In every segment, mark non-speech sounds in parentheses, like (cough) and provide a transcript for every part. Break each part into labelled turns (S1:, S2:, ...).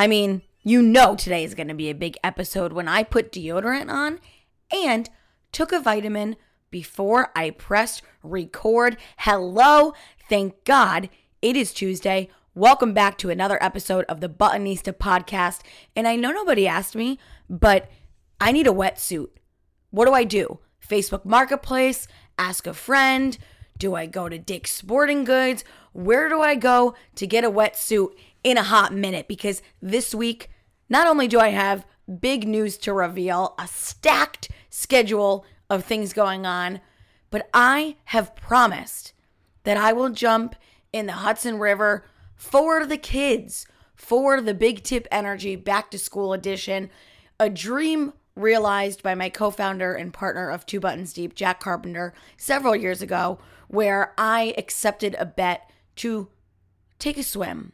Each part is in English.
S1: I mean, you know today is going to be a big episode when I put deodorant on and took a vitamin before I pressed record. Hello, thank God it is Tuesday. Welcome back to another episode of the Buttonista podcast. And I know nobody asked me, but I need a wetsuit. What do I do? Facebook Marketplace, ask a friend, do I go to Dick's Sporting Goods? Where do I go to get a wetsuit in a hot minute? Because this week, not only do I have big news to reveal, a stacked schedule of things going on, but I have promised that I will jump in the Hudson River for the kids, for the Big Tip Energy Back to School Edition, a dream realized by my co founder and partner of Two Buttons Deep, Jack Carpenter, several years ago, where I accepted a bet to take a swim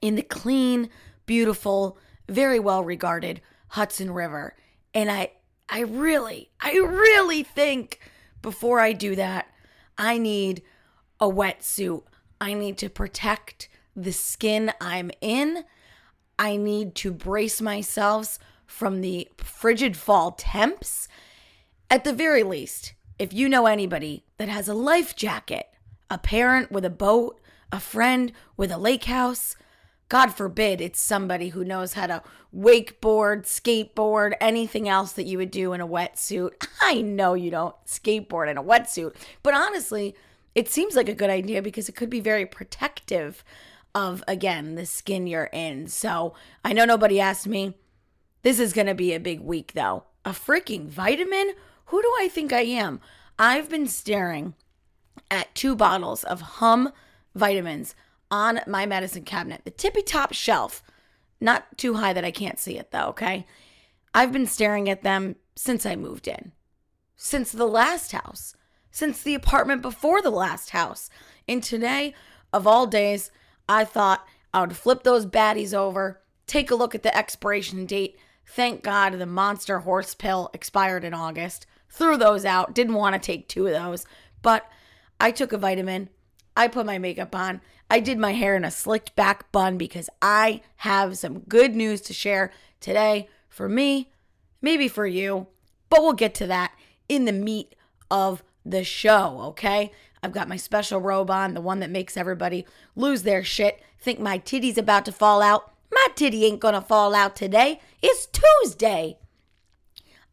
S1: in the clean, beautiful, very well regarded Hudson River. And I I really, I really think before I do that, I need a wetsuit. I need to protect the skin I'm in. I need to brace myself from the frigid fall temps. At the very least, if you know anybody that has a life jacket, a parent with a boat, a friend with a lake house, God forbid it's somebody who knows how to wakeboard, skateboard, anything else that you would do in a wetsuit. I know you don't skateboard in a wetsuit, but honestly, it seems like a good idea because it could be very protective of, again, the skin you're in. So I know nobody asked me. This is going to be a big week, though. A freaking vitamin? Who do I think I am? I've been staring at two bottles of hum vitamins on my medicine cabinet, the tippy top shelf. Not too high that I can't see it though, okay? I've been staring at them since I moved in, since the last house, since the apartment before the last house. And today, of all days, I thought I would flip those baddies over, take a look at the expiration date. Thank God the monster horse pill expired in August. Threw those out, didn't want to take two of those, but I took a vitamin. I put my makeup on. I did my hair in a slicked back bun because I have some good news to share today for me, maybe for you, but we'll get to that in the meat of the show, okay? I've got my special robe on, the one that makes everybody lose their shit, think my titty's about to fall out. My titty ain't gonna fall out today. It's Tuesday.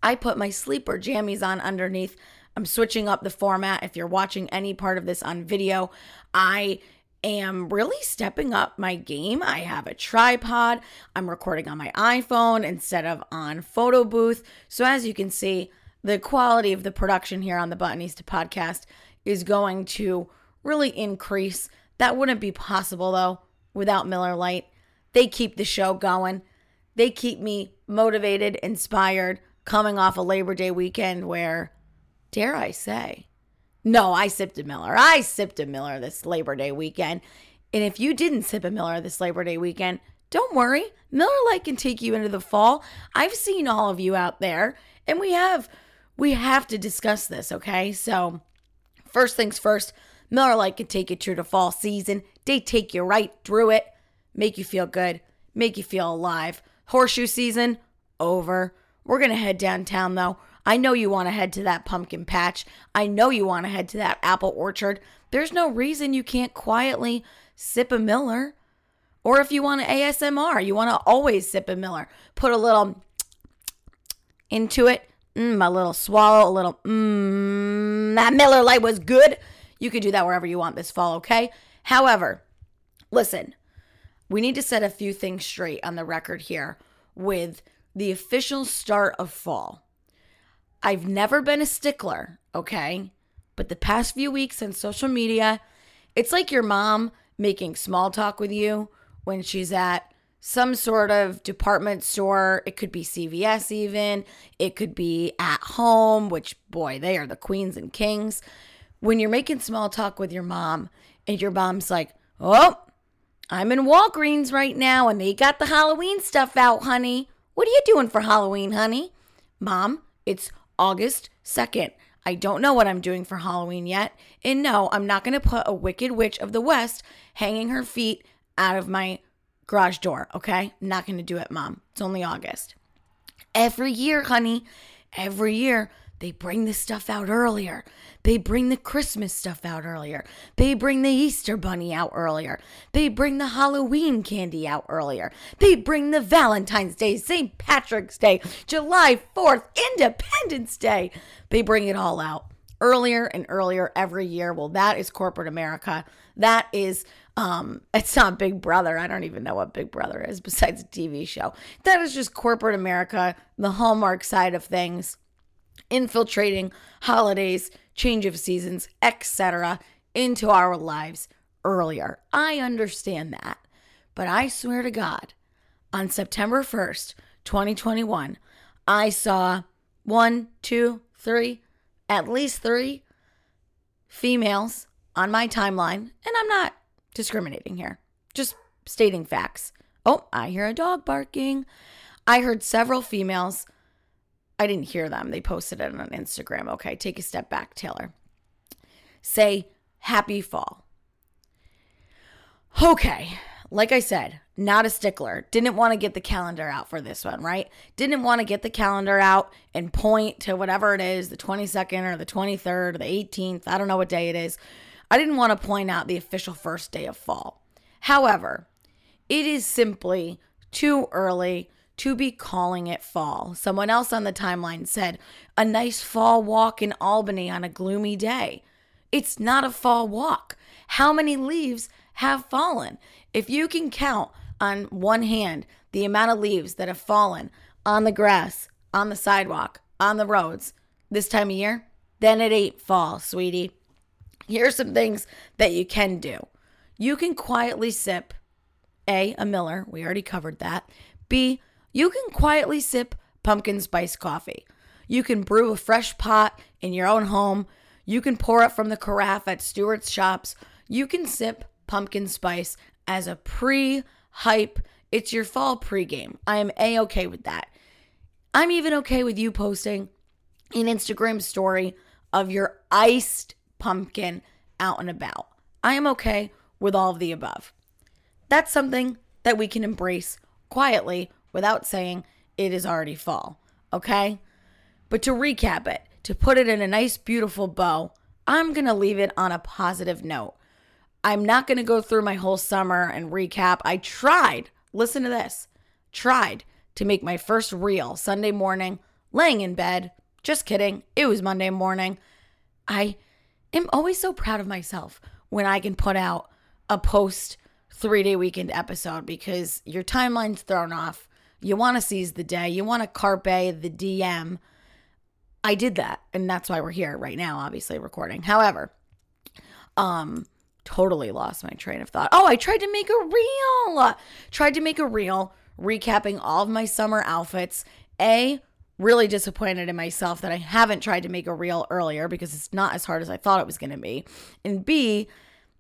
S1: I put my sleeper jammies on underneath. I'm switching up the format. If you're watching any part of this on video, I am really stepping up my game. I have a tripod. I'm recording on my iPhone instead of on photo booth. So as you can see, the quality of the production here on the Buttonista podcast is going to really increase. That wouldn't be possible though without Miller Lite. They keep the show going. They keep me motivated, inspired, coming off a Labor Day weekend where, dare I say, no, I sipped a Miller. I sipped a Miller this Labor Day weekend. And if you didn't sip a Miller this Labor Day weekend, don't worry. Miller Lite can take you into the fall. I've seen all of you out there, and we have we have to discuss this, okay? So, first things first, Miller Lite can take you through the fall season. They take you right through it, make you feel good, make you feel alive. Horseshoe season over. We're going to head downtown though. I know you want to head to that pumpkin patch. I know you want to head to that apple orchard. There's no reason you can't quietly sip a Miller. Or if you want an ASMR, you want to always sip a Miller. Put a little (tsk) into it. Mm, a little swallow, a little, mmm, that Miller Lite was good. You can do that wherever you want this fall, okay? However, listen, we need to set a few things straight on the record here with the official start of fall. I've never been a stickler, okay? But the past few weeks on social media, it's like your mom making small talk with you when she's at some sort of department store. It could be CVS, even. It could be at home, which, boy, they are the queens and kings. When you're making small talk with your mom, and your mom's like, Oh, I'm in Walgreens right now, and they got the Halloween stuff out, honey. What are you doing for Halloween, honey? Mom, it's August 2nd. I don't know what I'm doing for Halloween yet. And no, I'm not going to put a Wicked Witch of the West hanging her feet out of my garage door, okay? not going to do it, mom. It's only August. Every year, honey, every year, they bring this stuff out earlier. They bring the Christmas stuff out earlier. They bring the Easter bunny out earlier. They bring the Halloween candy out earlier. They bring the Valentine's Day, St. Patrick's Day, July 4th, Independence Day. They bring it all out earlier and earlier every year. Well, that is corporate America. That is um it's not Big Brother. I don't even know what Big Brother is besides a TV show. That is just corporate America, the hallmark side of things, infiltrating holidays, change of seasons, etc. into our lives earlier. I understand that. But I swear to God, on September 1st, 2021, I saw one, two, three, at least three females on my timeline, and I'm not discriminating here, just stating facts. Oh, I hear a dog barking. I heard several females. I didn't hear them. They posted it on Instagram. Okay, take a step back, Taylor. Say happy fall. Okay, like I said, not a stickler. Didn't want to get the calendar out for this one, right? Didn't want to get the calendar out and point to whatever it is, the 22nd or the 23rd or the 18th. I don't know what day it is. I didn't want to point out the official first day of fall. However, it is simply too early to be calling it fall. Someone else on the timeline said, a nice fall walk in Albany on a gloomy day. It's not a fall walk. How many leaves have fallen? If you can count on one hand the amount of leaves that have fallen on the grass, on the sidewalk, on the roads this time of year, then it ain't fall, sweetie. Here's some things that you can do. You can quietly sip A, a Miller. We already covered that. B, you can quietly sip pumpkin spice coffee. You can brew a fresh pot in your own home. You can pour it from the carafe at Stewart's shops. You can sip pumpkin spice as a pre hype. It's your fall pregame. I am a okay with that. I'm even okay with you posting an Instagram story of your iced pumpkin out and about. I am okay with all of the above. That's something that we can embrace quietly without saying it is already fall, okay? But to recap it, to put it in a nice, beautiful bow, I'm gonna leave it on a positive note. I'm not gonna go through my whole summer and recap. I tried, listen to this, tried to make my first reel Sunday morning, laying in bed. Just kidding, it was Monday morning. I am always so proud of myself when I can put out a post three day weekend episode because your timeline's thrown off. You want to seize the day, you want to carpe the DM. I did that, and that's why we're here right now, obviously recording. However, um, totally lost my train of thought. Oh, I tried to make a reel. Tried to make a reel recapping all of my summer outfits. A really disappointed in myself that I haven't tried to make a reel earlier because it's not as hard as I thought it was going to be. And B,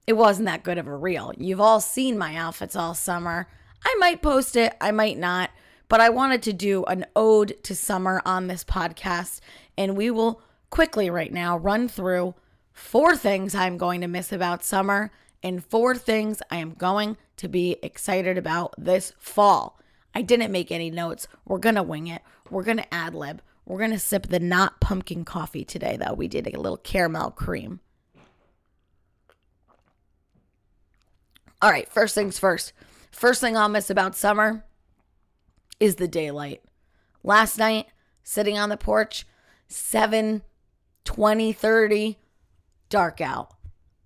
S1: it wasn't that good of a reel. You've all seen my outfits all summer. I might post it, I might not, but I wanted to do an ode to summer on this podcast. And we will quickly right now run through four things I'm going to miss about summer and four things I am going to be excited about this fall. I didn't make any notes. We're going to wing it. We're going to ad lib. We're going to sip the not pumpkin coffee today, though. We did a little caramel cream. All right, first things first. First thing I'll miss about summer is the daylight. Last night, sitting on the porch, 7 20 30, dark out.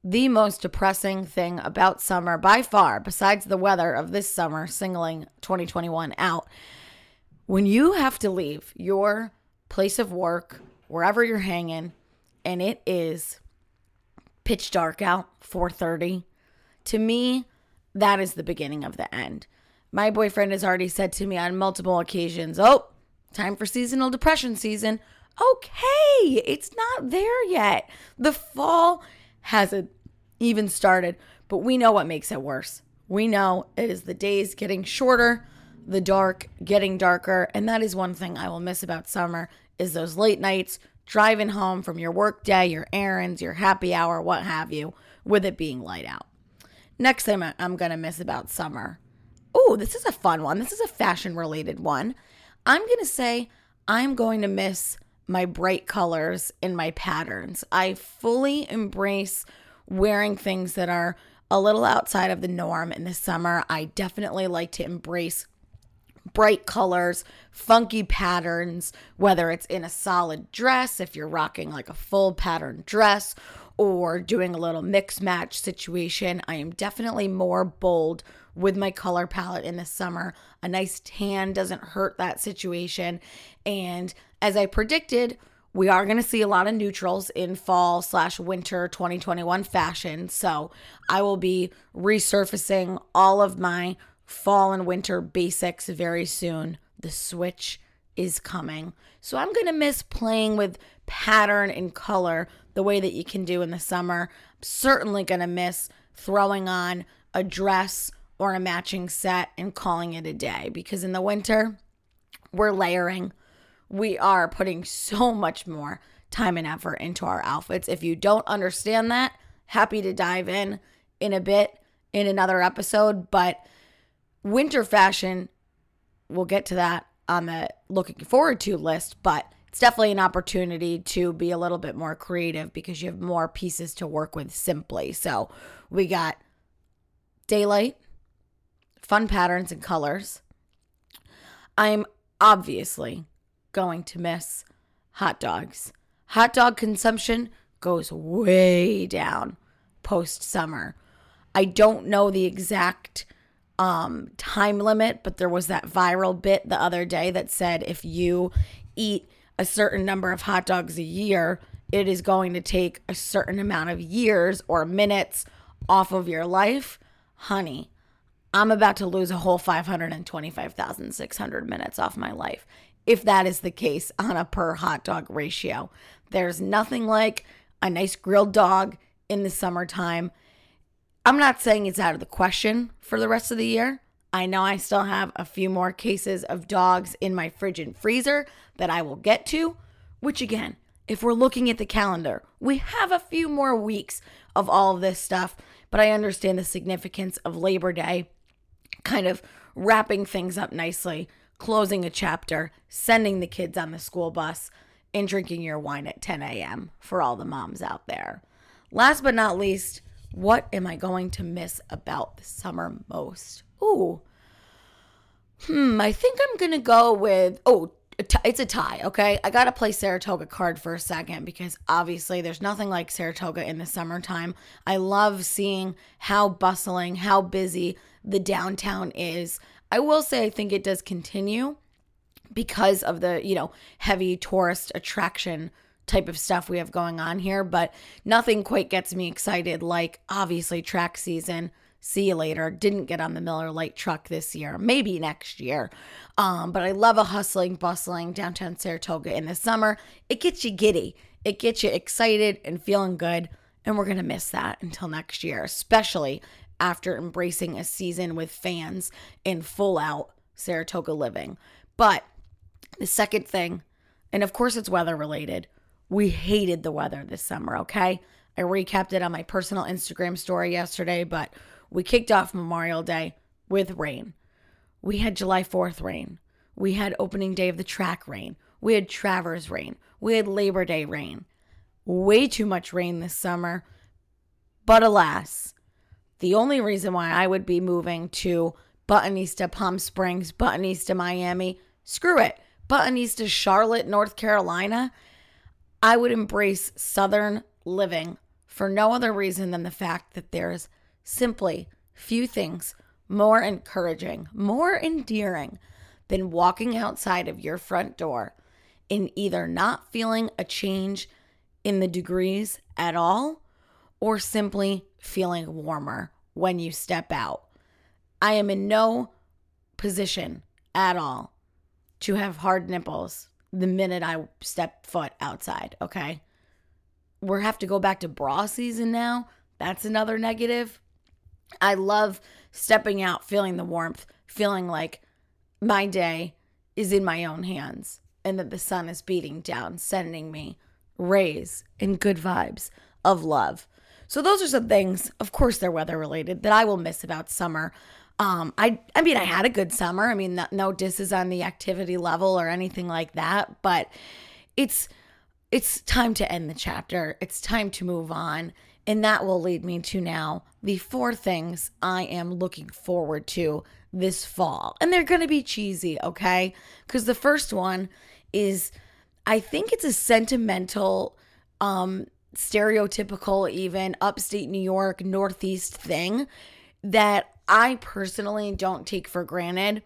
S1: The most depressing thing about summer by far, besides the weather of this summer, singling 2021 out, when you have to leave your place of work, wherever you're hanging, and it is pitch dark out, 4:30, to me, that is the beginning of the end. My boyfriend has already said to me on multiple occasions, "Oh, time for seasonal depression season." Okay, it's not there yet. The fall hasn't even started, but we know what makes it worse. We know it is the days getting shorter, the dark getting darker, and that is one thing I will miss about summer is those late nights driving home from your work day, your errands, your happy hour, what have you, with it being light out. Next thing I'm going to miss about summer, oh, this is a fun one. This is a fashion related one. I'm going to say I'm going to miss my bright colors in my patterns. I fully embrace wearing things that are a little outside of the norm in the summer. I definitely like to embrace bright colors, funky patterns, whether it's in a solid dress, if you're rocking like a full pattern dress, or doing a little mix match situation. I am definitely more bold with my color palette in the summer. A nice tan doesn't hurt that situation. And as I predicted, we are going to see a lot of neutrals in fall slash winter 2021 fashion. So I will be resurfacing all of my fall and winter basics very soon. The switch is coming. So I'm going to miss playing with pattern and color the way that you can do in the summer. I'm certainly going to miss throwing on a dress or a matching set and calling it a day because in the winter, we're layering. We are putting so much more time and effort into our outfits. If you don't understand that, happy to dive in in a bit in another episode. But winter fashion, we'll get to that on the looking forward to list. But it's definitely an opportunity to be a little bit more creative because you have more pieces to work with simply. So we got daylight, fun patterns and colors. I'm obviously going to miss hot dogs. Hot dog consumption goes way down post summer. I don't know the exact um, time limit, but there was that viral bit the other day that said if you eat a certain number of hot dogs a year, it is going to take a certain amount of years or minutes off of your life. Honey, I'm about to lose a whole 525,600 minutes off my life. If that is the case on a per hot dog ratio, there's nothing like a nice grilled dog in the summertime. I'm not saying it's out of the question for the rest of the year. I know I still have a few more cases of dogs in my fridge and freezer that I will get to, which again, if we're looking at the calendar, we have a few more weeks of all of this stuff, but I understand the significance of Labor Day kind of wrapping things up nicely, closing a chapter, sending the kids on the school bus, and drinking your wine at 10 a.m. for all the moms out there. Last but not least, what am I going to miss about the summer most? Ooh. Hmm, I think I'm going to go with, oh, it's a tie, okay? I got to play Saratoga card for a second because obviously there's nothing like Saratoga in the summertime. I love seeing how bustling, how busy the downtown is. I will say I think it does continue because of the, you know, heavy tourist attraction type of stuff we have going on here, but nothing quite gets me excited like obviously track season. See you later. Didn't get on the Miller Lite truck this year, maybe next year. Um, but I love a hustling, bustling downtown Saratoga in the summer. It gets you giddy, it gets you excited and feeling good. And we're going to miss that until next year, especially after embracing a season with fans in full out Saratoga living. But the second thing, and of course it's weather related, we hated the weather this summer, okay? I recapped it on my personal Instagram story yesterday, but we kicked off Memorial Day with rain. We had July 4th rain. We had opening day of the track rain. We had Travers rain. We had Labor Day rain. Way too much rain this summer. But alas, the only reason why I would be moving to Buttonista, Palm Springs, Buttonista, Miami, screw it. Buttonista, Charlotte, North Carolina, I would embrace Southern living for no other reason than the fact that there's simply few things more encouraging, more endearing than walking outside of your front door in either not feeling a change in the degrees at all or simply feeling warmer when you step out. I am in no position at all to have hard nipples the minute I step foot outside, okay? We have to go back to bra season now. That's another negative. I love stepping out, feeling the warmth, feeling like my day is in my own hands and that the sun is beating down, sending me rays and good vibes of love. So, those are some things, of course, they're weather related, that I will miss about summer. Um, I I mean, I had a good summer. I mean, no, disses on the activity level or anything like that, but it's it's time to end the chapter. It's time to move on. And that will lead me to now the four things I am looking forward to this fall. And they're going to be cheesy, okay? Because the first one is I think it's a sentimental, um, stereotypical, even upstate New York, Northeast thing that I personally don't take for granted.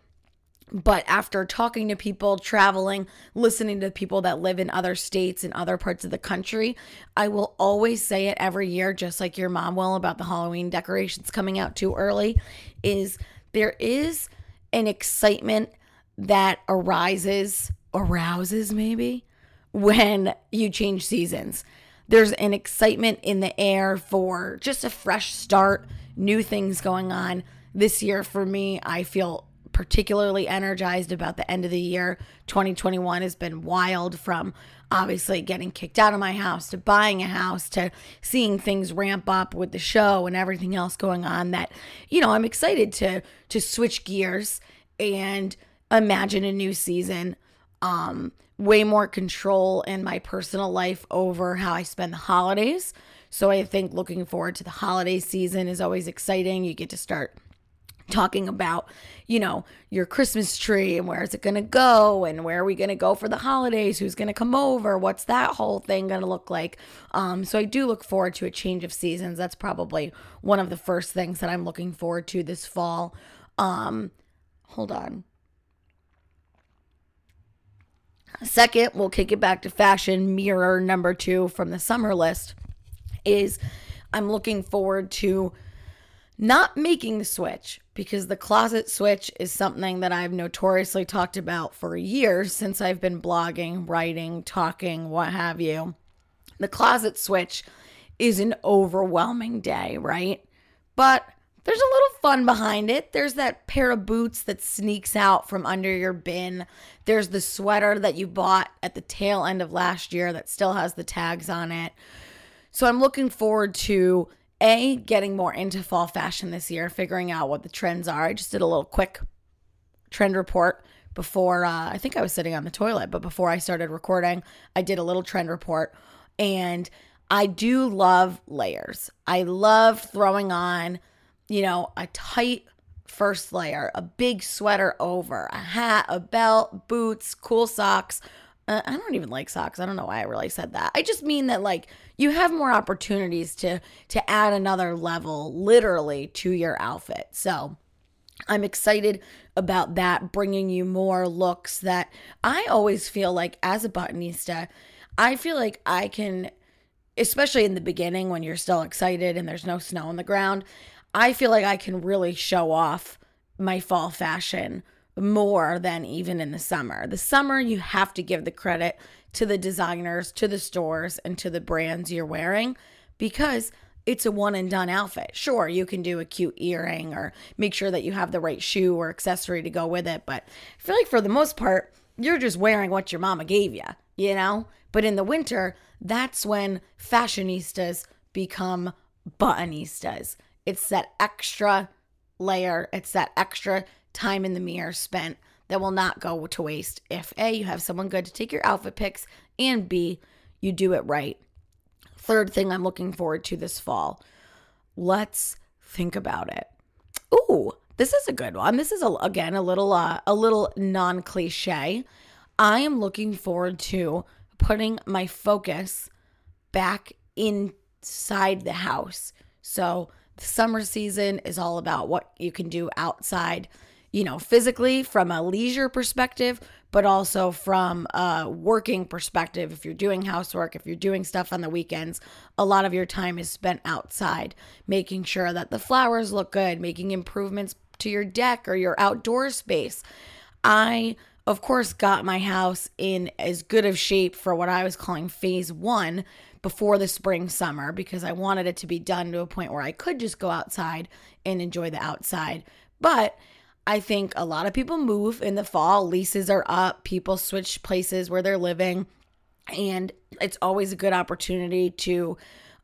S1: But after talking to people, traveling, listening to people that live in other states and other parts of the country, I will always say it every year, just like your mom will about the Halloween decorations coming out too early, is there is an excitement that arises, arouses maybe, when you change seasons. There's an excitement in the air for just a fresh start, new things going on. This year, for me, I feel particularly energized about the end of the year. 2021 has been wild from obviously getting kicked out of my house to buying a house to seeing things ramp up with the show and everything else going on that you know, I'm excited to to switch gears and imagine a new season. Um way more control in my personal life over how I spend the holidays. So I think looking forward to the holiday season is always exciting. You get to start talking about, you know, your Christmas tree and where is it going to go and where are we going to go for the holidays? Who's going to come over? What's that whole thing going to look like? Um, so I do look forward to a change of seasons. That's probably one of the first things that I'm looking forward to this fall. Um, hold on. Second, we'll kick it back to fashion. Mirror number two from the summer list is I'm looking forward to not making the switch because the closet switch is something that I've notoriously talked about for years since I've been blogging, writing, talking, what have you. The closet switch is an overwhelming day, right? But there's a little fun behind it. There's that pair of boots that sneaks out from under your bin. There's the sweater that you bought at the tail end of last year that still has the tags on it. So I'm looking forward to a, getting more into fall fashion this year, figuring out what the trends are. I just did a little quick trend report before, uh, I think I was sitting on the toilet, but before I started recording, I did a little trend report. And I do love layers. I love throwing on, you know, a tight first layer, a big sweater over, a hat, a belt, boots, cool socks, uh, I don't even like socks. I don't know why I really said that. I just mean that like you have more opportunities to to add another level literally to your outfit. So, I'm excited about that bringing you more looks that I always feel like as a buttonista, I feel like I can especially in the beginning when you're still excited and there's no snow on the ground, I feel like I can really show off my fall fashion more than even in the summer. The summer, you have to give the credit to the designers, to the stores, and to the brands you're wearing because it's a one and done outfit. Sure, you can do a cute earring or make sure that you have the right shoe or accessory to go with it, but I feel like for the most part, you're just wearing what your mama gave you, you know? But in the winter, that's when fashionistas become buttonistas. It's that extra layer, it's that extra time in the mirror spent that will not go to waste if A, you have someone good to take your outfit pics, and B, you do it right. Third thing I'm looking forward to this fall. Let's think about it. Ooh, this is a good one. This is a, again a little uh, a little non-cliche. I am looking forward to putting my focus back inside the house. So, the summer season is all about what you can do outside you know, physically from a leisure perspective, but also from a working perspective. If you're doing housework, if you're doing stuff on the weekends, a lot of your time is spent outside, making sure that the flowers look good, making improvements to your deck or your outdoor space. I, of course, got my house in as good of shape for what I was calling phase one before the spring summer because I wanted it to be done to a point where I could just go outside and enjoy the outside. But I think a lot of people move in the fall. Leases are up, people switch places where they're living, and it's always a good opportunity to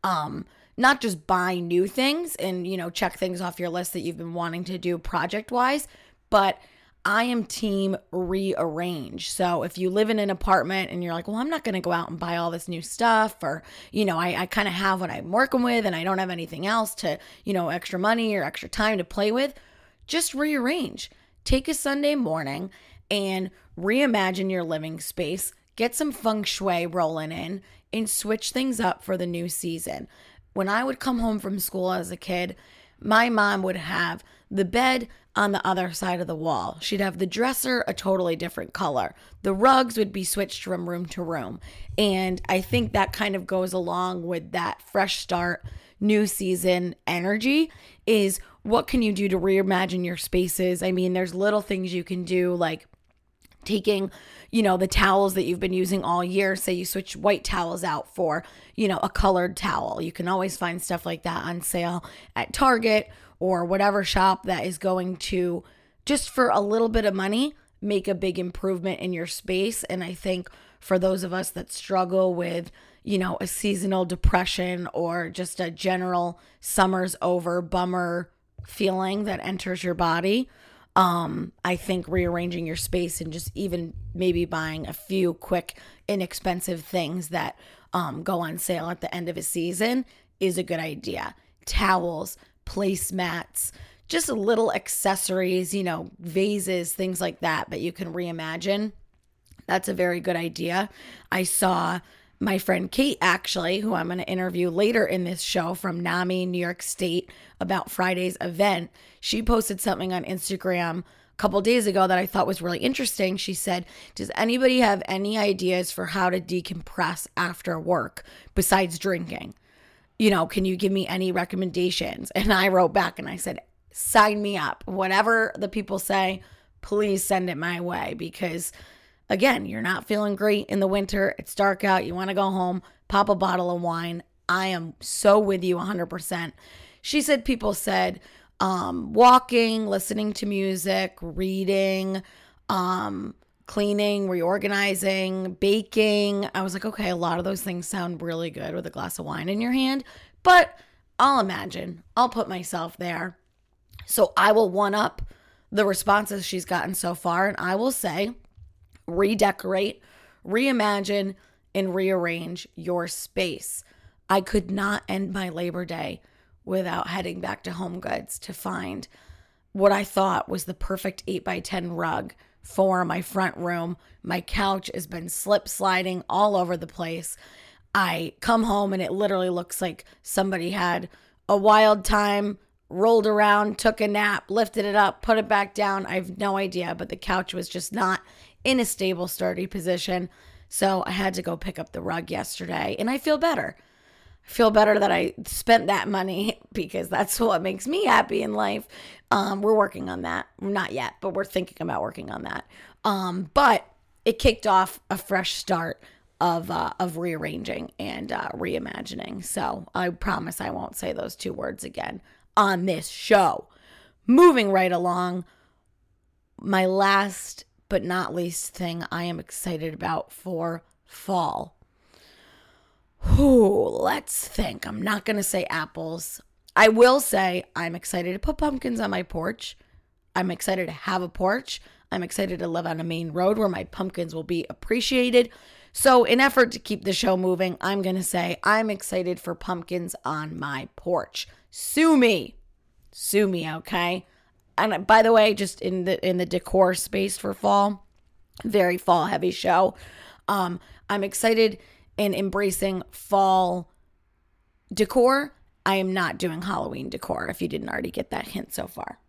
S1: um not just buy new things and, you know, check things off your list that you've been wanting to do project wise, but I am team rearrange. So if you live in an apartment and you're like, well, I'm not going to go out and buy all this new stuff, or, you know, I, I kind of have what I'm working with and I don't have anything else to, you know, extra money or extra time to play with, just rearrange. Take a Sunday morning and reimagine your living space, get some feng shui rolling in, and switch things up for the new season. When I would come home from school as a kid, my mom would have the bed on the other side of the wall. She'd have the dresser a totally different color. The rugs would be switched from room to room. And I think that kind of goes along with that fresh start, new season energy is what can you do to reimagine your spaces? I mean, there's little things you can do like taking you know the towels that you've been using all year. Say you switch white towels out for you know a colored towel. You can always find stuff like that on sale at target or whatever shop that is going to just for a little bit of money make a big improvement in your space. And i think for those of us that struggle with you know a seasonal depression or just a general summer's over bummer feeling that enters your body um i think rearranging your space and just even maybe buying a few quick inexpensive things that um go on sale at the end of a season is a good idea. Towels placemats just little accessories you know vases things like that that you can reimagine. That's a very good idea. I saw my friend Kate, actually, who I'm going to interview later in this show from NAMI, New York State, about Friday's event, she posted something on Instagram a couple days ago that I thought was really interesting. She said, Does anybody have any ideas for how to decompress after work besides drinking? You know, can you give me any recommendations? (laughs) And I wrote back and I said, Sign me up. Whatever the people say, please send it my way because Again, you're not feeling great in the winter. It's dark out. You want to go home, pop a bottle of wine. I am so with you 100%. She said people said um, walking, listening to music, reading, um, cleaning, reorganizing, baking. I was like, okay, a lot of those things sound really good with a glass of wine in your hand, but I'll imagine. I'll put myself there. So I will one up the responses she's gotten so far, and I will say, redecorate, reimagine, and rearrange your space. I could not end my Labor Day without heading back to Home Goods to find what I thought was the perfect 8 by 10 rug for my front room. My couch has been slip sliding all over the place. I come home and it literally looks like somebody had a wild time, rolled around, took a nap, lifted it up, put it back down. I have no idea, but the couch was just not in a stable, sturdy position. So I had to go pick up the rug yesterday and I feel better. I feel better that I spent that money (laughs) because that's what makes me happy in life. Um, we're working on that. Not yet, but we're thinking about working on that. Um, but it kicked off a fresh start of uh, of rearranging and uh, reimagining. So I promise I won't say those two words again on this show. Moving right along, my last but not least thing I am excited about for fall. Whew, let's think. I'm not going to say apples. I will say I'm excited to put pumpkins on my porch. I'm excited to have a porch. I'm excited to live on a main road where my pumpkins will be appreciated. So, in effort to keep the show moving, I'm going to say I'm excited for pumpkins on my porch. Sue me. Sue me, okay? And by the way, just in the in the decor space for fall, very fall heavy show. Um, I'm excited in embracing fall decor. I am not doing Halloween decor if you didn't already get that hint so far.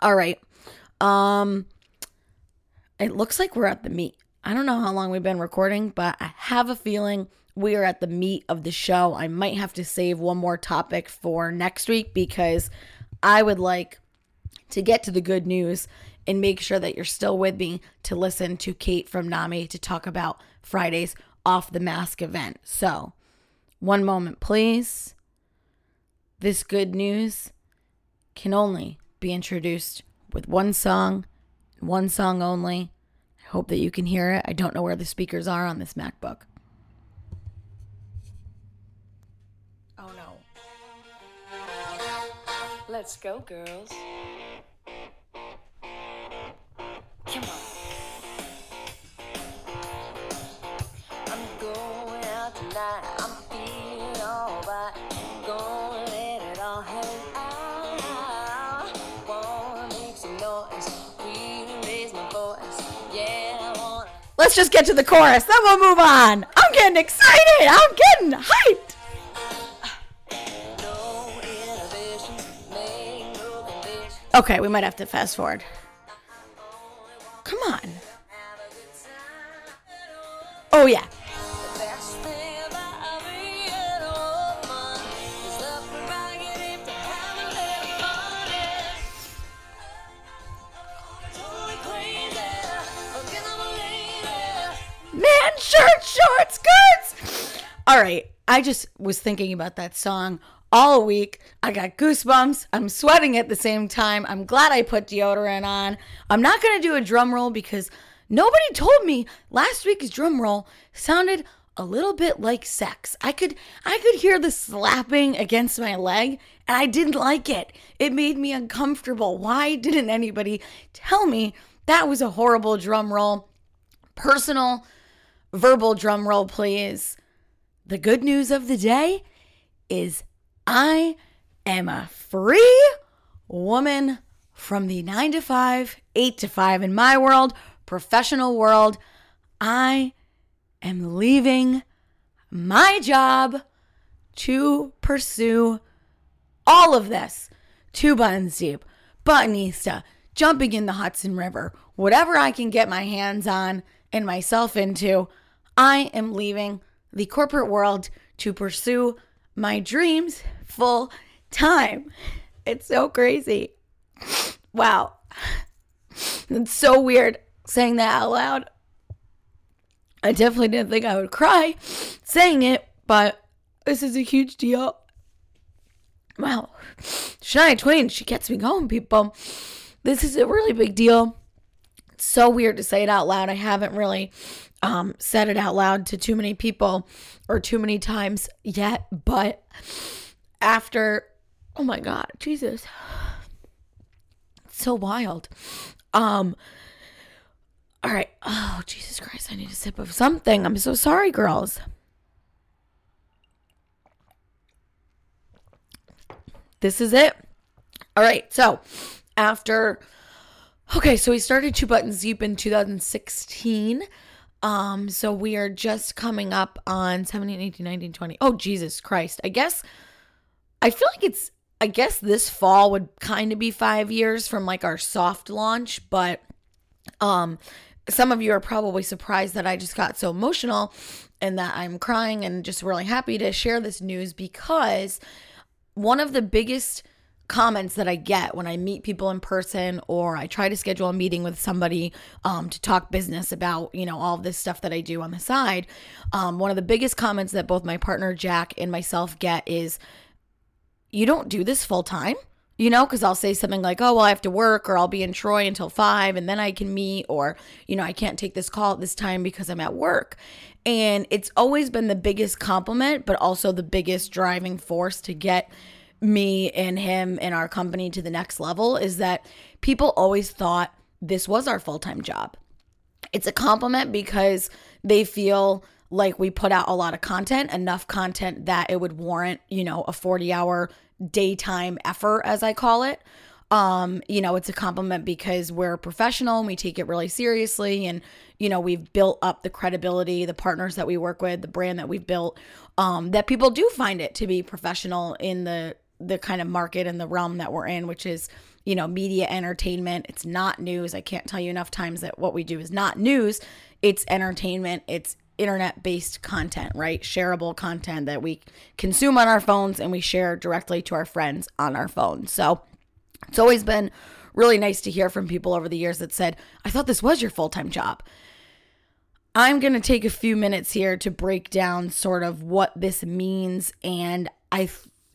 S1: All right. Um it looks like we're at the meat. I don't know how long we've been recording, but I have a feeling we are at the meat of the show. I might have to save one more topic for next week because I would like to get to the good news and make sure that you're still with me to listen to Kate from NAMI to talk about Friday's Off the Mask event. So, one moment, please. This good news can only be introduced with one song, one song only. I hope that you can hear it. I don't know where the speakers are on this MacBook. Let's go, girls. Come on. I'm going out tonight. I'm feeling alright. Gonna let it all hang out. Wanna make some noise. Really raise my voice. Yeah, I wanna. Let's just get to the chorus, then we'll move on. I'm getting excited. I'm getting hyped. Okay, we might have to fast forward. Come on. Oh, yeah. Man, shirt, short skirts. All right, I just was thinking about that song all week. I got goosebumps. I'm sweating at the same time. I'm glad I put deodorant on. I'm not going to do a drum roll because nobody told me last week's drum roll sounded a little bit like sex. I could I could hear the slapping against my leg and I didn't like it. It made me uncomfortable. Why didn't anybody tell me that was a horrible drum roll? Personal verbal drum roll please. The good news of the day is I am a free woman from the nine to five, eight to five in my world, professional world. I am leaving my job to pursue all of this. Two buttons deep, buttonista, jumping in the Hudson River, whatever I can get my hands on and myself into. I am leaving the corporate world to pursue my dreams full time. It's so crazy. Wow. It's so weird saying that out loud. I definitely didn't think I would cry saying it, but this is a huge deal. Wow. Shania Twain, she gets me going, people. This is a really big deal. It's so weird to say it out loud. I haven't really um, said it out loud to too many people or too many times yet, but after oh my god jesus. So wild. Um all right. Oh jesus christ i need a sip of something. I'm so sorry girls. This is it. All right so after okay so we started two buttons deep in 2016 um so we are just coming up on 17 18 19 20 oh jesus christ. I guess I feel like it's I guess this fall would kind of be 5 years from like our soft launch, but um some of you are probably surprised that I just got so emotional and that I'm crying and just really happy to share this news because one of the biggest comments that I get when I meet people in person or I try to schedule a meeting with somebody um, to talk business about, you know, all this stuff that I do on the side. Um, one of the biggest comments that both my partner Jack and myself get is, you don't do this full time, you know, because I'll say something like, oh, well, I have to work or I'll be in Troy until five and then I can meet, or, you know, I can't take this call at this time because I'm at work. And it's always been the biggest compliment, but also the biggest driving force to get me and him and our company to the next level is that people always thought this was our full time job. It's a compliment because they feel like we put out a lot of content, enough content that it would warrant, you know, a 40 hour daytime effort, as I call it. Um, you know, it's a compliment because we're professional and we take it really seriously. And, you know, we've built up the credibility, the partners that we work with, the brand that we've built, um, that people do find it to be professional in the the kind of market and the realm that we're in, which is, you know, media entertainment. It's not news. I can't tell you enough times that what we do is not news. It's entertainment. It's internet based content, right? Shareable content that we consume on our phones and we share directly to our friends on our phones. So it's always been really nice to hear from people over the years that said, I thought this was your full time job. I'm going to take a few minutes here to break down sort of what this means. And I,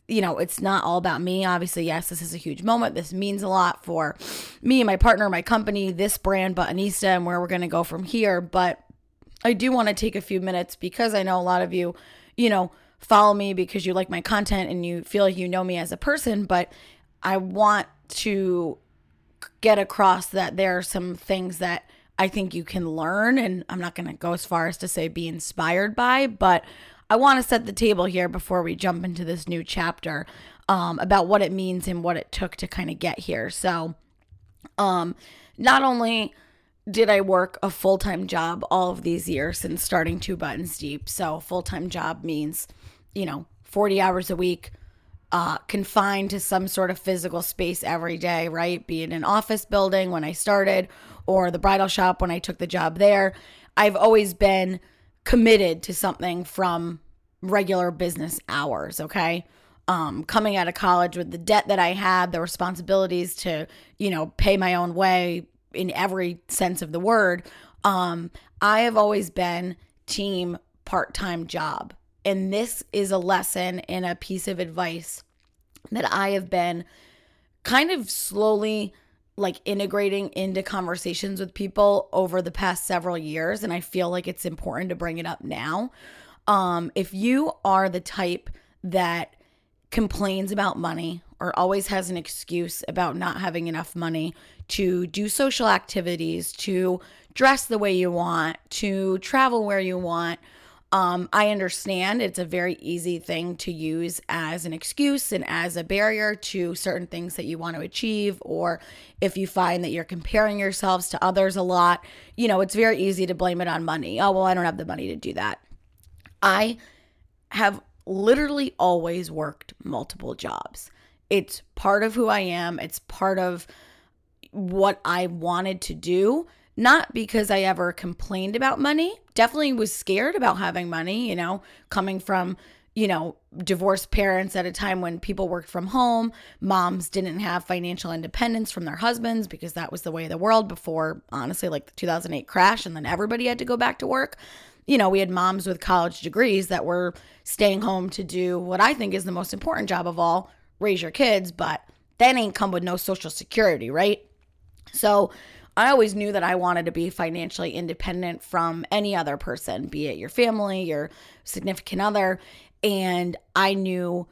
S1: you know, it's not all about me. Obviously, yes, this is a huge moment. This means a lot for me and my partner, my company, this brand, Buttonista, and where we're going to go from here. But I do want to take a few minutes because I know a lot of you, you know, follow me because you like my content and you feel like you know me as a person, but I want to get across that there are some things that I think you can learn. And I'm not going to go as far as to say be inspired by, but I want to set the table here before we jump into this new chapter um, about what it means and what it took to kind of get here. So, um, not only did I work a full time job all of these years since starting Two Buttons Deep, so full time job means, you know, 40 hours a week, uh, confined to some sort of physical space every day, right? Be it an office building when I started or the bridal shop when I took the job there. I've always been committed to something from regular business hours, okay? Um, coming out of college with the debt that I had, the responsibilities to, you know, pay my own way in every sense of the word, um, I have always been team part time job. And this is a lesson and a piece of advice that I have been kind of slowly like integrating into conversations with people over the past several years and I feel like it's important to bring it up now. Um if you are the type that complains about money or always has an excuse about not having enough money to do social activities, to dress the way you want, to travel where you want, um, I understand it's a very easy thing to use as an excuse and as a barrier to certain things that you want to achieve, or if you find that you're comparing yourselves to others a lot, you know, it's very easy to blame it on money. Oh, well, I don't have the money to do that. I have literally always worked multiple jobs. It's part of who I am, it's part of what I wanted to do not because I ever complained about money. Definitely was scared about having money, you know, coming from, you know, divorced parents at a time when people worked from home. Moms didn't have financial independence from their husbands because that was the way of the world before, honestly, like the 2008 crash. And then everybody had to go back to work. You know, we had moms with college degrees that were staying home to do what I think is the most important job of all raise your kids, but that ain't come with no social security, right? So, I always knew that I wanted to be financially independent from any other person, be it your family, your significant other. And I knew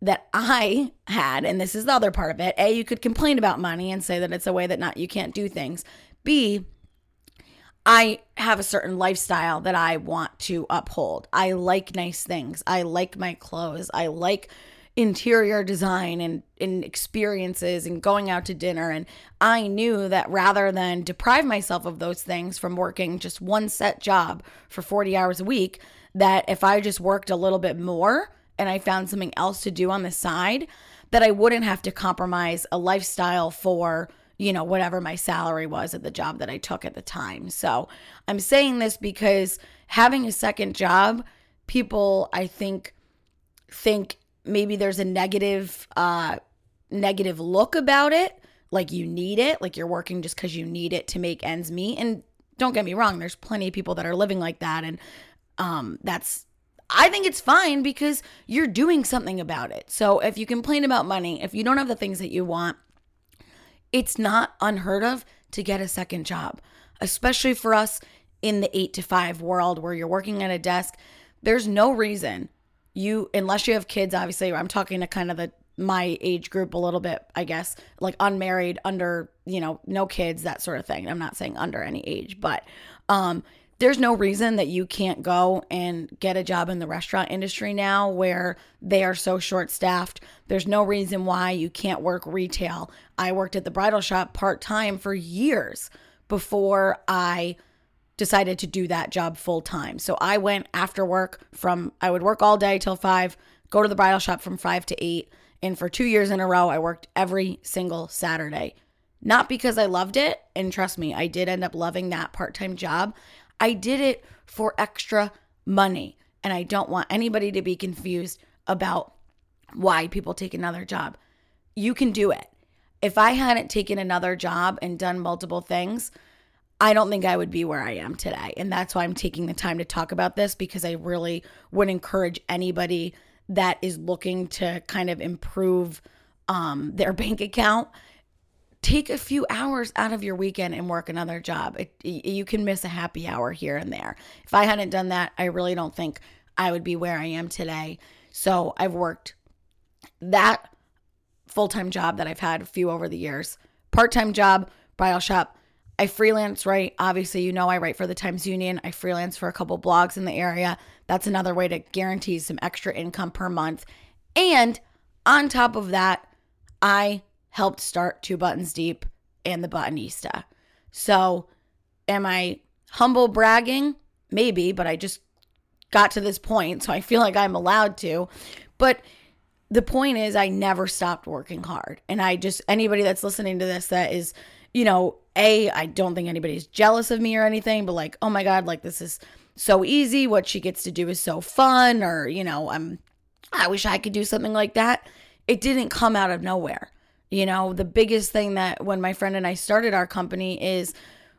S1: that I had, and this is the other part of it. A, you could complain about money and say that it's a way that not you can't do things. B, I have a certain lifestyle that I want to uphold. I like nice things. I like my clothes. I like interior design and, and experiences and going out to dinner. And I knew that rather than deprive myself of those things from working just one set job for 40 hours a week, that if I just worked a little bit more and I found something else to do on the side, that I wouldn't have to compromise a lifestyle for you know, whatever my salary was at the job that I took at the time. So I'm saying this because having a second job, people, I think, think maybe there's a negative uh negative look about it like you need it like you're working just because you need it to make ends meet and don't get me wrong there's plenty of people that are living like that and um that's I think it's fine because you're doing something about it. So if you complain about money, if you don't have the things that you want, it's not unheard of to get a second job, especially for us in the 8 to 5 world where you're working at a desk. There's no reason you unless you have kids obviously i'm talking to kind of the my age group a little bit i guess like unmarried under you know no kids that sort of thing i'm not saying under any age but um there's no reason that you can't go and get a job in the restaurant industry now where they are so short staffed. There's no reason why you can't work retail. I worked at the bridal shop part time for years before I decided to do that job full time. So I went after work from, I would work all day till five, go to the bridal shop from five to eight. And for two years in a row, I worked every single Saturday. Not because I loved it. And trust me, I did end up loving that part time job. I did it for extra money. And I don't want anybody to be confused about why people take another job. You can do it. If I hadn't taken another job and done multiple things, I don't think I would be where I am today. And that's why I'm taking the time to talk about this because I really would encourage anybody that is looking to kind of improve um, their (laughs) bank account. Take a few hours out of your weekend and work another job. It, you can miss a happy hour here and there. If I hadn't done that, I really don't think I would be where I am today. So I've worked that full time job that I've had a few over the years, part time job, bridal shop. I freelance, right? Obviously, you know, I write for the Times Union. I freelance for a couple blogs in the area. That's another way to guarantee some extra income per month. And on top of that, I helped start Two Buttons Deep and the Buttonista. So, am I humble bragging? Maybe, but I just got to this point, so I feel like I'm allowed to. But the point is, I never stopped working hard. And I just, anybody that's listening to this that is, you know, A, I don't think anybody's jealous of me or anything, but like, oh my God, like this is so easy. What she gets to do is so fun. Or, you know, I'm, I wish I could do something like that. It didn't come out of nowhere. You know, the biggest thing that when my friend and I started our company is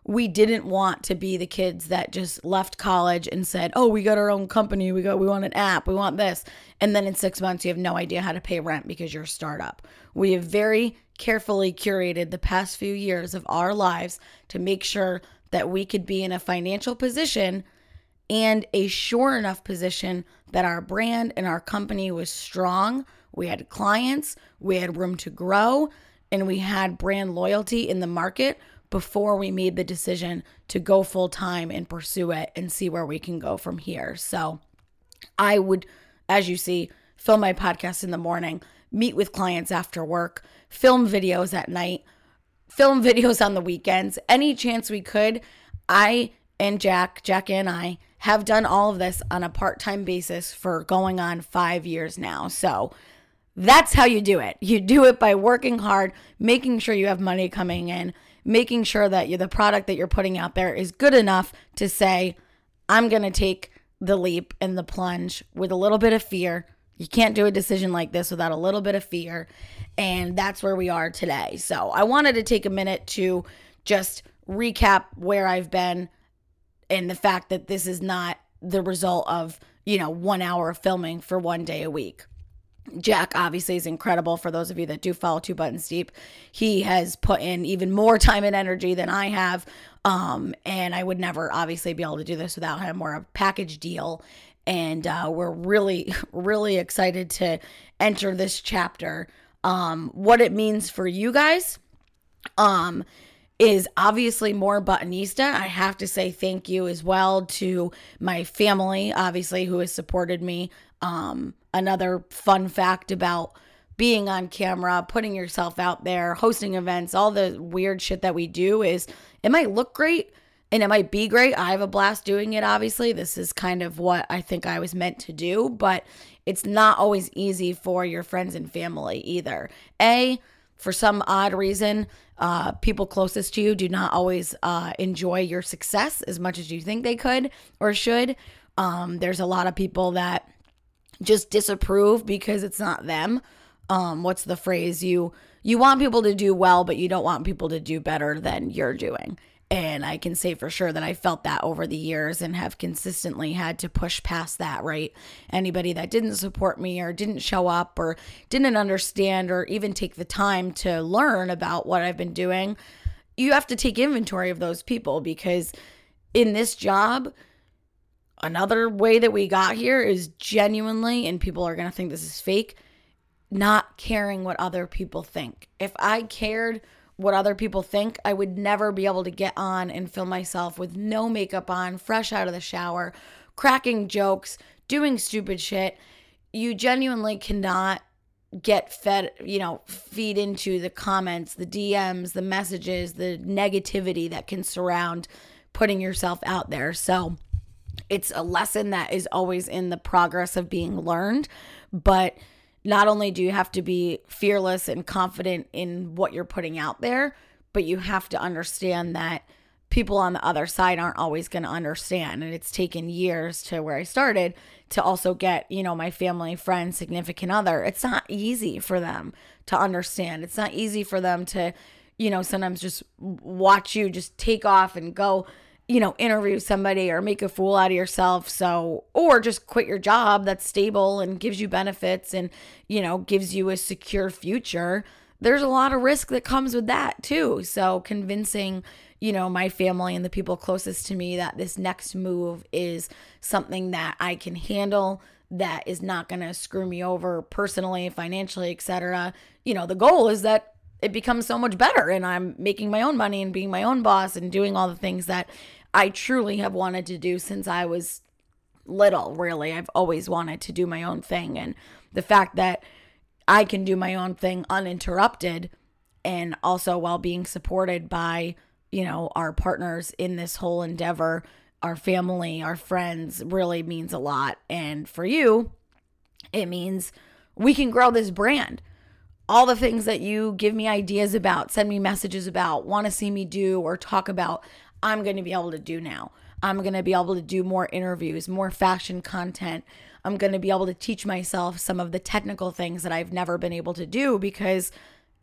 S1: we didn't want to be the kids that just left college and said, "Oh, we got our own company. We got we want an app. We want this." And then in 6 months you have no idea how to pay rent because you're a startup. We have very carefully curated the past few years of our lives to make sure that we could be in a financial position and a sure enough position that our brand and our company was strong. We had clients, we had room to grow, and we had brand loyalty in the market before we made the decision to go full time and pursue it and see where we can go from here. So I would, as you see, film my podcast in the morning, meet with clients after work, film videos at night, film videos on the weekends. Any chance we could, I and Jack, Jack and I, have done all of this on a part time basis for going on five years now. So that's how you do it. You do it by working hard, making sure you have money coming in, making sure that the product that you're putting out there is good enough to say, I'm going to take the leap and the plunge with a little bit of fear. You can't do a decision like this without a little bit of fear. And that's where we are today. So I wanted to take a minute to just recap where I've been and the fact that this is not the result of, you know, one hour of filming for one day a week. Jack obviously is incredible for those of you that do follow Two Buttons Deep. He has put in even more time and energy than I have. Um, and I would never obviously be able to do this without him. We're a package deal. And uh, we're really, (laughs) really excited to enter this chapter. Um, what it means for you guys um, is obviously more buttonista. I have to say thank you as well to my family, obviously, who has supported me. Um, another fun fact about being on camera, putting yourself out there, hosting events, all the weird shit that we do is it might look great and it might be great. I have a blast doing it, obviously. This is kind of what I think I was meant to do, but it's not always easy for your friends and family either. A, for some odd reason, uh, people closest to you do not always uh, enjoy your success as much as you think they could or should. Um, there's a lot of people that just disapprove because it's not them. Um, what's the phrase? You you want people to do well, but you don't want people to do better than you're doing. And I can say for sure that I felt that over the years and have consistently had to push past that, right? Anybody that didn't support me or didn't show up or didn't understand or even take the time to learn about what I've been doing, you have to take inventory of those people because in this job, another way that we got here is genuinely, and people are going to think this is fake, not caring what other people think. If I cared what other people think, I would never be able to get on and film myself with no makeup on, fresh out of the shower, cracking jokes, doing stupid shit. You genuinely cannot get fed, you know, feed into the comments, the DMs, the messages, the negativity that can surround putting yourself out there. So, it's a lesson that is always in the progress of being learned. But not only do you have to be fearless and confident in what you're putting out there, but you have to understand that people on the other side aren't always going to understand. And it's taken years to where I started to also get, you know, my family, friends, significant other. It's not easy for them to understand. It's not easy for them to, you know, sometimes just watch you just take off and go you know, interview somebody or make a fool out of yourself. So, or just quit your job that's stable and gives you benefits and, you know, gives you a secure future. There's a lot of risk that comes with that too. So, convincing, you know, my family and the people closest to me that this next move is something that I can handle that is not going to screw me over personally, financially, etc. You know, the goal is that it becomes so much better and I'm making my own money and being my own boss and doing all the things that I truly have wanted to do since I was little, really. I've always wanted to do my own thing and the fact that I can do my own thing uninterrupted and also while being supported by, you know, our partners in this whole endeavor, our family, our friends really means a lot. And for you, it means we can grow this brand. All the things that you give me ideas about, send me messages about, want to see me do or talk about, I'm going to be able to do now. I'm going to be able to do more interviews, more fashion content. I'm going to be able to teach myself some of the technical things that I've never been able to do because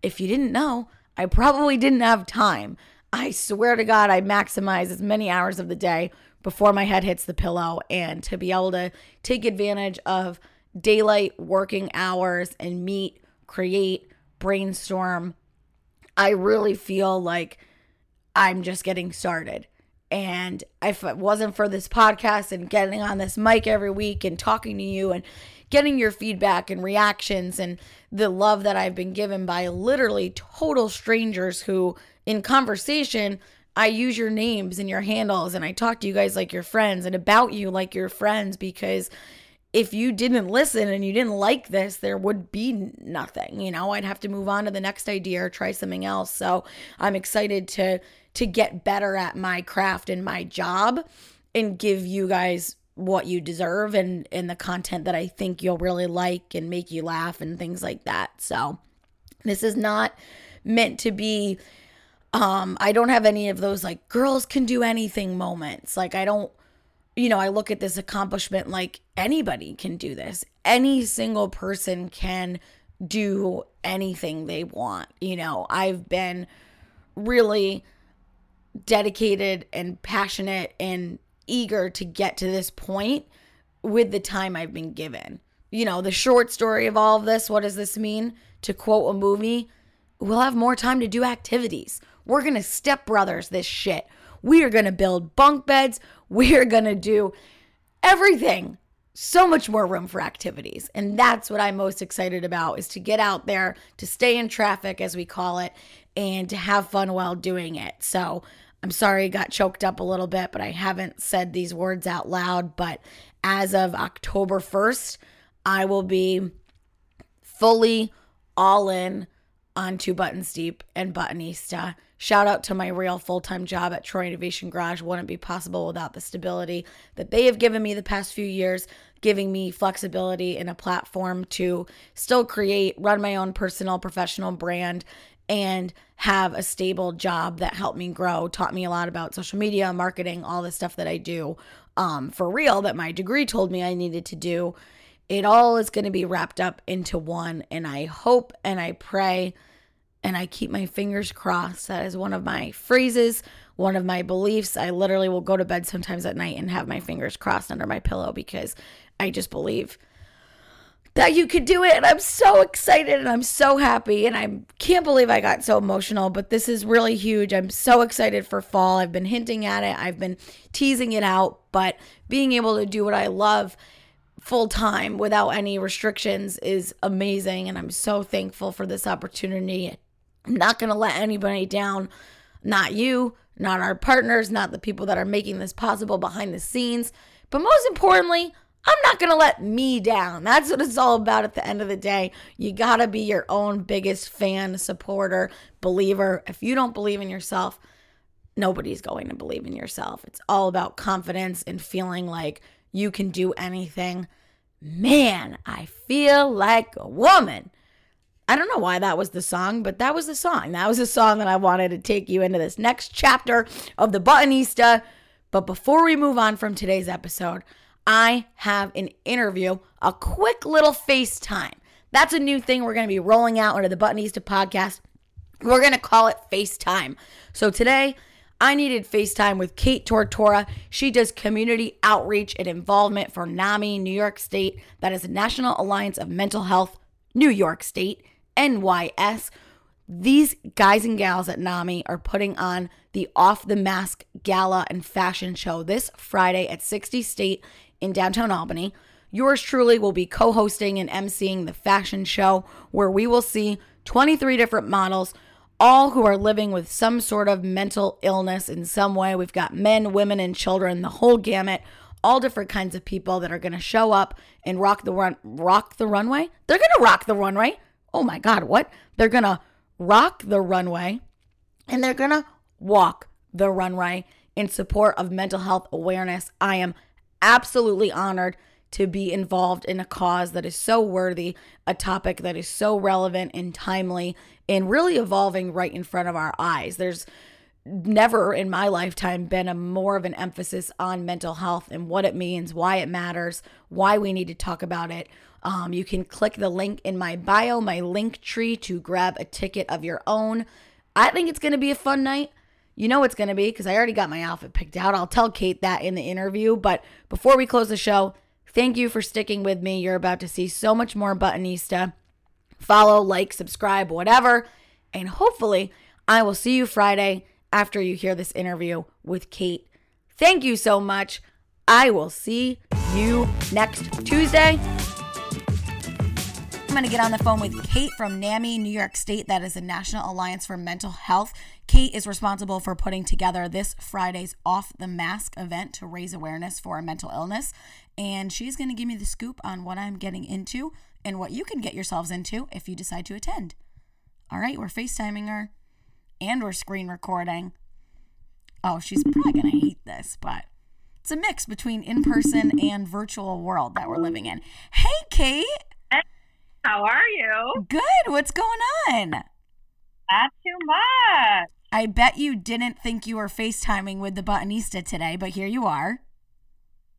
S1: if you didn't know, I probably didn't have time. I swear to God, I maximize as many hours of the day before my head hits the pillow and to be able to take advantage of daylight working hours and meet, create, brainstorm. I really feel like I'm just getting started. And if it wasn't for this podcast and getting on this mic every week and talking to you and getting your feedback and reactions and the love that I've been given by literally total strangers who, in conversation, I use your names and your handles and I talk to you guys like your friends and about you like your friends because if you didn't listen and you didn't like this, there would be nothing. You know, I'd have to move on to the next idea or try something else. So I'm excited to to get better at my craft and my job and give you guys what you deserve and and the content that I think you'll really like and make you laugh and things like that. So this is not meant to be um I don't have any of those like girls can do anything moments. Like I don't you know, I look at this accomplishment like anybody can do this. Any single person can do anything they want. You know, I've been really dedicated and passionate and eager to get to this point with the time I've been given. You know, the short story of all of this, what does this mean? To quote a movie, we'll have more time to do activities. We're going to step brothers this shit. We are going to build bunk beds. We are going to do everything. So much more room for activities. And that's what I'm most excited about is to get out there, to stay in traffic as we call it, and to have fun while doing it. So, I'm sorry I got choked up a little bit, but I haven't said these words out loud. But as of October 1st, I will be fully all in on Two Buttons Deep and Buttonista. Shout out to my real full time job at Troy Innovation Garage. Wouldn't be possible without the stability that they have given me the past few years, giving me flexibility and a platform to still create, run my own personal professional brand, and have a stable job that helped me grow, taught me a lot about social media, marketing, all the stuff that I do um, for real that my degree told me I needed to do. It all is going to be wrapped up into one. And I hope and I pray and I keep my fingers crossed. That is one of my phrases, one of my beliefs. I literally will go to bed sometimes at night and have my fingers crossed under my pillow because I just believe that you could do it. And I'm so excited and I'm so happy. And I can't believe I got so emotional, but this is really huge. I'm so excited for fall. I've been hinting at it, I've been teasing it out, but being able to do what I love full time without any restrictions is amazing. And I'm so thankful for this opportunity. I'm not going to let anybody down, not you, not our partners, not the people that are making this possible behind the scenes. But most importantly, I'm not going to let me down. That's what it's all about at the end of the day. You got to be your own biggest fan, supporter, believer. If you don't believe in yourself, nobody's going to believe in yourself. It's all about confidence and feeling like you can do anything. Man, I feel like a woman. I don't know why that was the song, but that was the song. That was the song that I wanted to take you into this next chapter of the Buttonista. But before we move on from today's episode, I have an interview, a quick little FaceTime. That's a new thing we're going to be rolling out under the Buttonista podcast. We're going to call it FaceTime. So today, I needed FaceTime with Kate Tortora. She does community outreach and involvement for NAMI New York State. That is the National Alliance of Mental Health New York State, NYS. These guys and gals at NAMI are putting on the Off the Mask Gala and Fashion Show this Friday at 60 State in downtown Albany. Yours truly will be co hosting and emceeing the fashion show where we will see 23 different models, all who are living with some sort of mental illness in some way. We've got men, women, and children, the whole gamut, all different kinds of people that are going to show up and rock the run rock the runway. They're going to rock the runway. Oh my god, what? They're going to rock the runway and they're going to walk the runway in support of mental health awareness. I am absolutely honored to be involved in a cause that is so worthy, a topic that is so relevant and timely, and really evolving right in front of our eyes. There's never in my lifetime been a more of an emphasis on mental health and what it means, why it matters, why we need to talk about it. Um, you can click the link in my bio, my Linktree, to grab a ticket of your own. I think it's going to be a fun night. You know it's going to be because I already got my outfit picked out. I'll tell Kate that in the interview. But before we close the show, Thank you for sticking with me. You're about to see so much more Buttonista. Follow, like, subscribe, whatever. And hopefully, I will see you Friday after you hear this interview with Kate. Thank you so much. I will see you next Tuesday. I'm going to get on the phone with Kate from NAMI, New York State. That is the National Alliance for Mental Health. Kate is responsible for putting together this Friday's Off the Mask event to raise awareness for mental illness. And she's going to give me the scoop on what I'm getting into and what you can get yourselves into if you decide to attend. All right, we're FaceTiming her and we're screen recording. Oh, she's probably going to hate this, but it's a mix between in person and virtual world that we're living in. Hey, Kate.
S2: How are you?
S1: Good. What's going on?
S2: Not too much.
S1: I bet you didn't think you were FaceTiming with the Buttonista today, but here you are.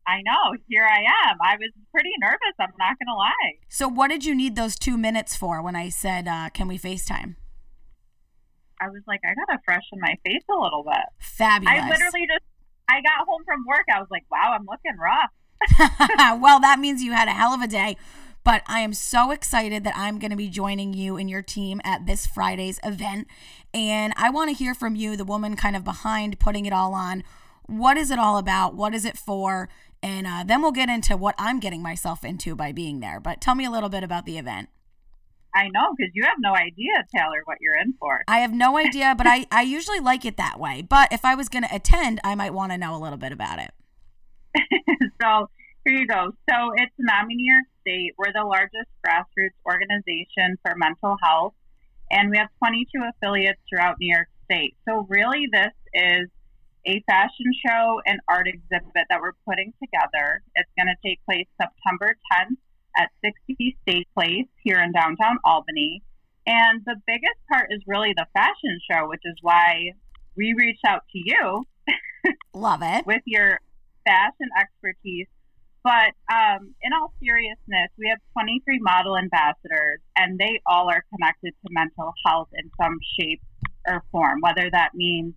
S2: I know. Here I am. I was pretty nervous. I'm not going to lie.
S1: So, what did you need those two minutes for when I said, uh, Can we FaceTime?
S2: I was like, I got to freshen my face a little bit.
S1: Fabulous.
S2: I literally just, I got home from work. I was like, wow, I'm looking rough. (laughs) (laughs)
S1: well, that means you had a hell of a day. But I am so excited that I'm going to be joining you and your team at this Friday's event. And I want to hear from you, the woman kind of behind putting it all on. What is it all about? What is it for? And uh, then we'll get into what I'm getting myself into by being there. But tell me a little bit about the event.
S2: I know because you have no idea, Taylor, what you're in for.
S1: I have no idea, but I, I usually like it that way. But if I was going to attend, I might want to know a little bit about it. (laughs)
S2: so here you go. So it's NAMI New York State. We're the largest grassroots organization for mental health, and we have 22 affiliates throughout New York State. So really, this is a fashion show and art exhibit that we're putting together. It's going to take place September 10th at 60 State Place here in downtown Albany. And the biggest part is really the fashion show, which is why we reached out to you. (laughs)
S1: Love it.
S2: with your fashion expertise. But um, in all seriousness, we have 23 model ambassadors, and they all are connected to mental health in some shape or form, whether that means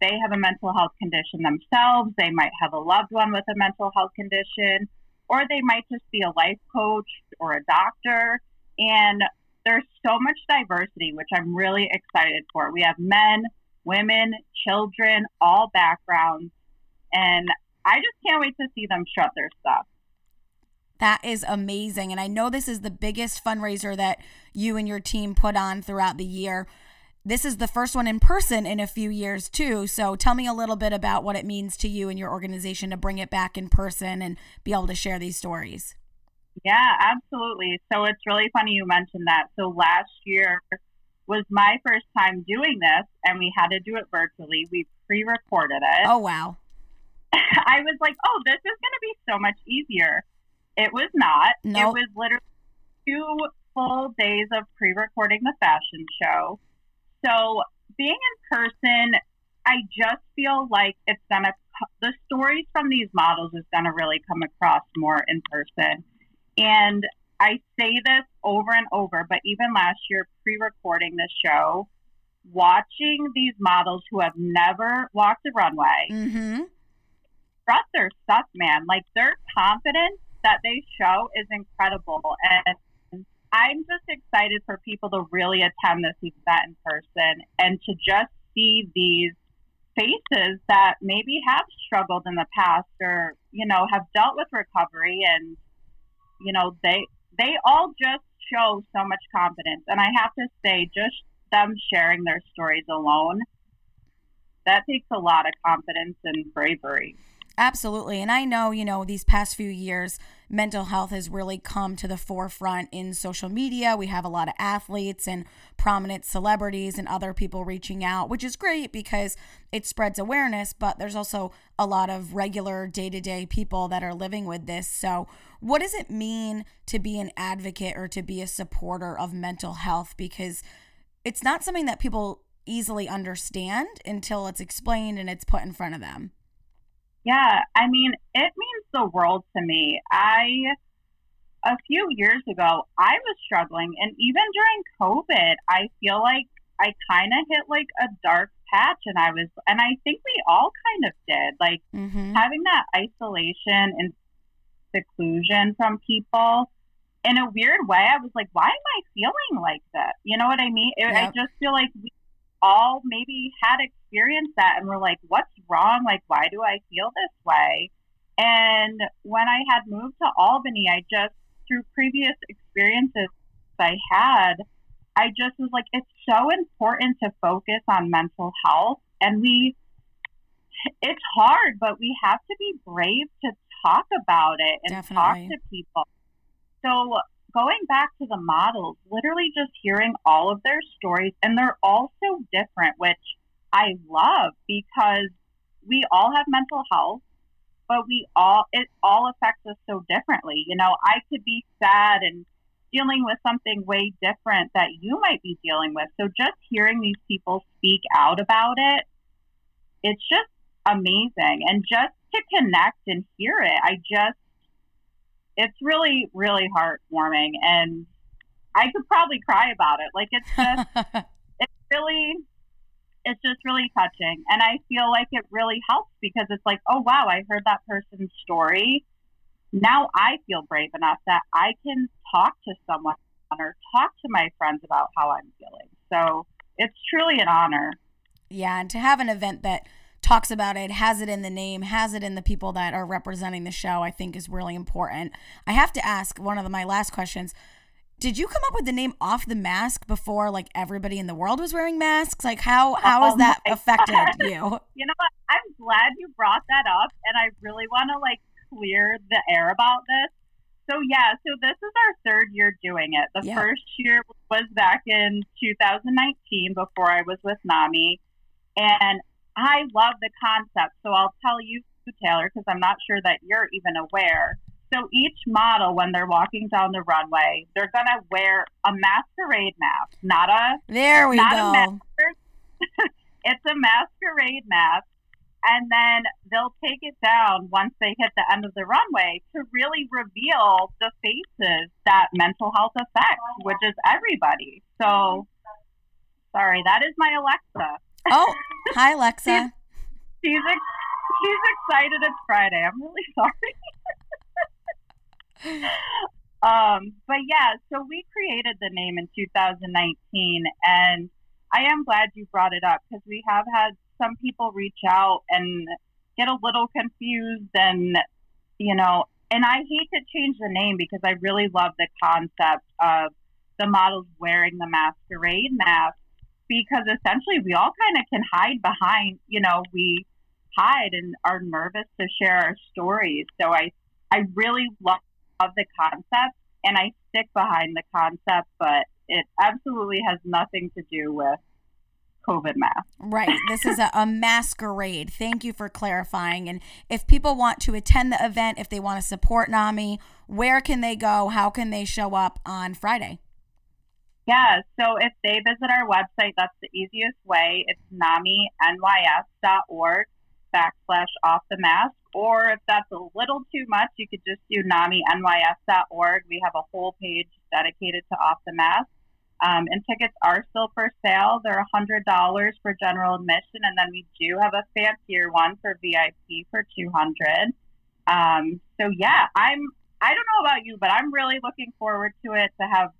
S2: they have a mental health condition themselves, they might have a loved one with a mental health condition, or they might just be a life coach or a doctor. And there's so much diversity, which I'm really excited for. We have men, women, children, all backgrounds. And I just can't wait to see them strut their stuff.
S1: That is amazing. And I know this is the biggest fundraiser that you and your team put on throughout the year this is the first one in person in a few years too. So tell me a little bit about what it means to you and your organization to bring it back in person and be able to share these stories.
S2: Yeah, absolutely. So it's really funny you mentioned that. So last year was my first time doing this and we had to do it virtually. We pre-recorded it.
S1: Oh wow. (laughs)
S2: I was like, "Oh, this is going to be so much easier." It was not. Nope. It was literally two full days of pre-recording the fashion show so being in person, I just feel like it's gonna the stories from these models is gonna really come across more in person. And I say this over and over, but even last year, pre-recording this show, watching these models who have never walked a runway,
S1: mm-hmm.
S2: trust their stuff, man. Like their confidence that they show is incredible, and I'm just excited for people to really attend this event in person and to just see these faces that maybe have struggled in the past or you know have dealt with recovery and you know they they all just show so much confidence and i have to say just them sharing their stories alone that takes a lot of confidence and bravery
S1: Absolutely. And I know, you know, these past few years, mental health has really come to the forefront in social media. We have a lot of athletes and prominent celebrities and other people reaching out, which is great because it spreads awareness, but there's also a lot of regular day to day people that are living with this. So, what does it mean to be an advocate or to be a supporter of mental health? Because it's not something that people easily understand until it's explained and it's put in front of them.
S2: Yeah, I mean, it means the world to me. I, a few years ago, I was struggling, and even during COVID, I feel like I kind of hit like a dark patch, and I was, and I think we all kind of did, like mm-hmm. having that isolation and seclusion from people. In a weird way, I was like, why am I feeling like that? You know what I mean? Yep. I just feel like we all maybe had experienced that and were like, what's wrong? Like, why do I feel this way? And when I had moved to Albany, I just, through previous experiences I had, I just was like, it's so important to focus on mental health. And we, it's hard, but we have to be brave to talk about it and Definitely. talk to people. So going back to the models, literally just hearing all of their stories, and they're all so different, which I love because we all have mental health, but we all, it all affects us so differently. You know, I could be sad and dealing with something way different that you might be dealing with. So just hearing these people speak out about it, it's just amazing. And just to connect and hear it, I just, it's really, really heartwarming. And I could probably cry about it. Like it's just, (laughs) it's really, it's just really touching. And I feel like it really helps because it's like, oh, wow, I heard that person's story. Now I feel brave enough that I can talk to someone or talk to my friends about how I'm feeling. So it's truly an honor.
S1: Yeah. And to have an event that, talks about it, has it in the name, has it in the people that are representing the show, I think is really important. I have to ask one of the, my last questions. Did you come up with the name off the mask before like everybody in the world was wearing masks? Like how how has oh that (laughs) affected God. you?
S2: You know what? I'm glad you brought that up and I really want to like clear the air about this. So yeah, so this is our third year doing it. The yeah. first year was back in 2019 before I was with NAMI. And I love the concept. So I'll tell you, Taylor, because I'm not sure that you're even aware. So each model, when they're walking down the runway, they're going to wear a masquerade mask, not a.
S1: There we
S2: go. A (laughs) it's a masquerade mask. And then they'll take it down once they hit the end of the runway to really reveal the faces that mental health affects, which is everybody. So, sorry, that is my Alexa.
S1: Oh, hi, (laughs) Alexa.
S2: she's, she's, she's excited it's Friday. I'm really (laughs) sorry. um, but yeah, so we created the name in 2019, and I am glad you brought it up because we have had some people reach out and get a little confused, and you know, and I hate to change the name because I really love the concept of the models wearing the masquerade mask because essentially we all kind of can hide behind, you know, we hide and are nervous to share our stories. So I, I really love, the concept and I stick behind the concept, but it absolutely has nothing to do with COVID mask.
S1: Right. This is a, a, masquerade. Thank you for clarifying. And if people want to attend the event, if they want to support NAMI, where can they go? How can they show up on Friday?
S2: Yeah, so if they visit our website, that's the easiest way. It's NamiNYS.org backslash off the mask. Or if that's a little too much, you could just do NamiNYS.org. We have a whole page dedicated to off the mask. Um, and tickets are still for sale. They're $100 for general admission, and then we do have a fancier one for VIP for 200 um, So yeah, I'm. I don't know about you, but I'm really looking forward to it to have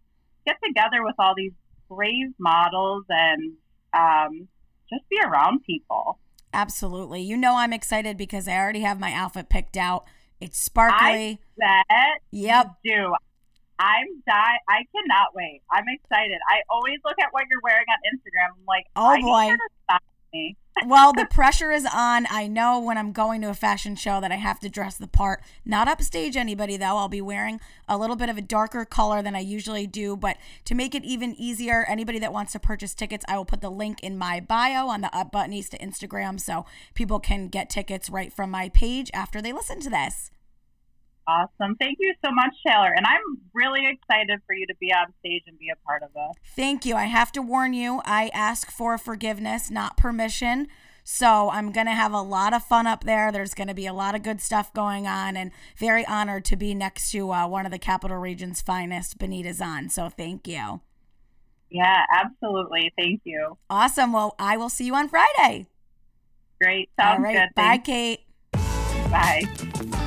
S2: get together with all these brave models and um, just be around people.
S1: Absolutely. You know I'm excited because I already have my outfit picked out. It's sparkly.
S2: I bet
S1: yep.
S2: do. I'm die. I cannot wait. I'm excited. I always look at what you're wearing on Instagram. I'm like,
S1: oh boy.
S2: Me. (laughs)
S1: well, the pressure is on. I know when I'm going to a fashion show that I have to dress the part. Not upstage anybody though. I'll be wearing a little bit of a darker color than I usually do, but to make it even easier, anybody that wants to purchase tickets, I will put the link in my bio on the Up Buttonista to Instagram so people can get tickets right from my page after they listen to this.
S2: Awesome. Thank you so much, Taylor. And I'm really excited for you to be on stage and be a part of this.
S1: Thank you. I have to warn you, I ask for forgiveness, not permission. So I'm going to have a lot of fun up there. There's going to be a lot of good stuff going on, and very honored to be next to uh, one of the Capital Region's finest, Benita Zahn. So thank you.
S2: Yeah, absolutely. Thank you.
S1: Awesome. Well, I will see you on Friday.
S2: Great. Sounds
S1: All right.
S2: good.
S1: Bye, Kate.
S2: Bye.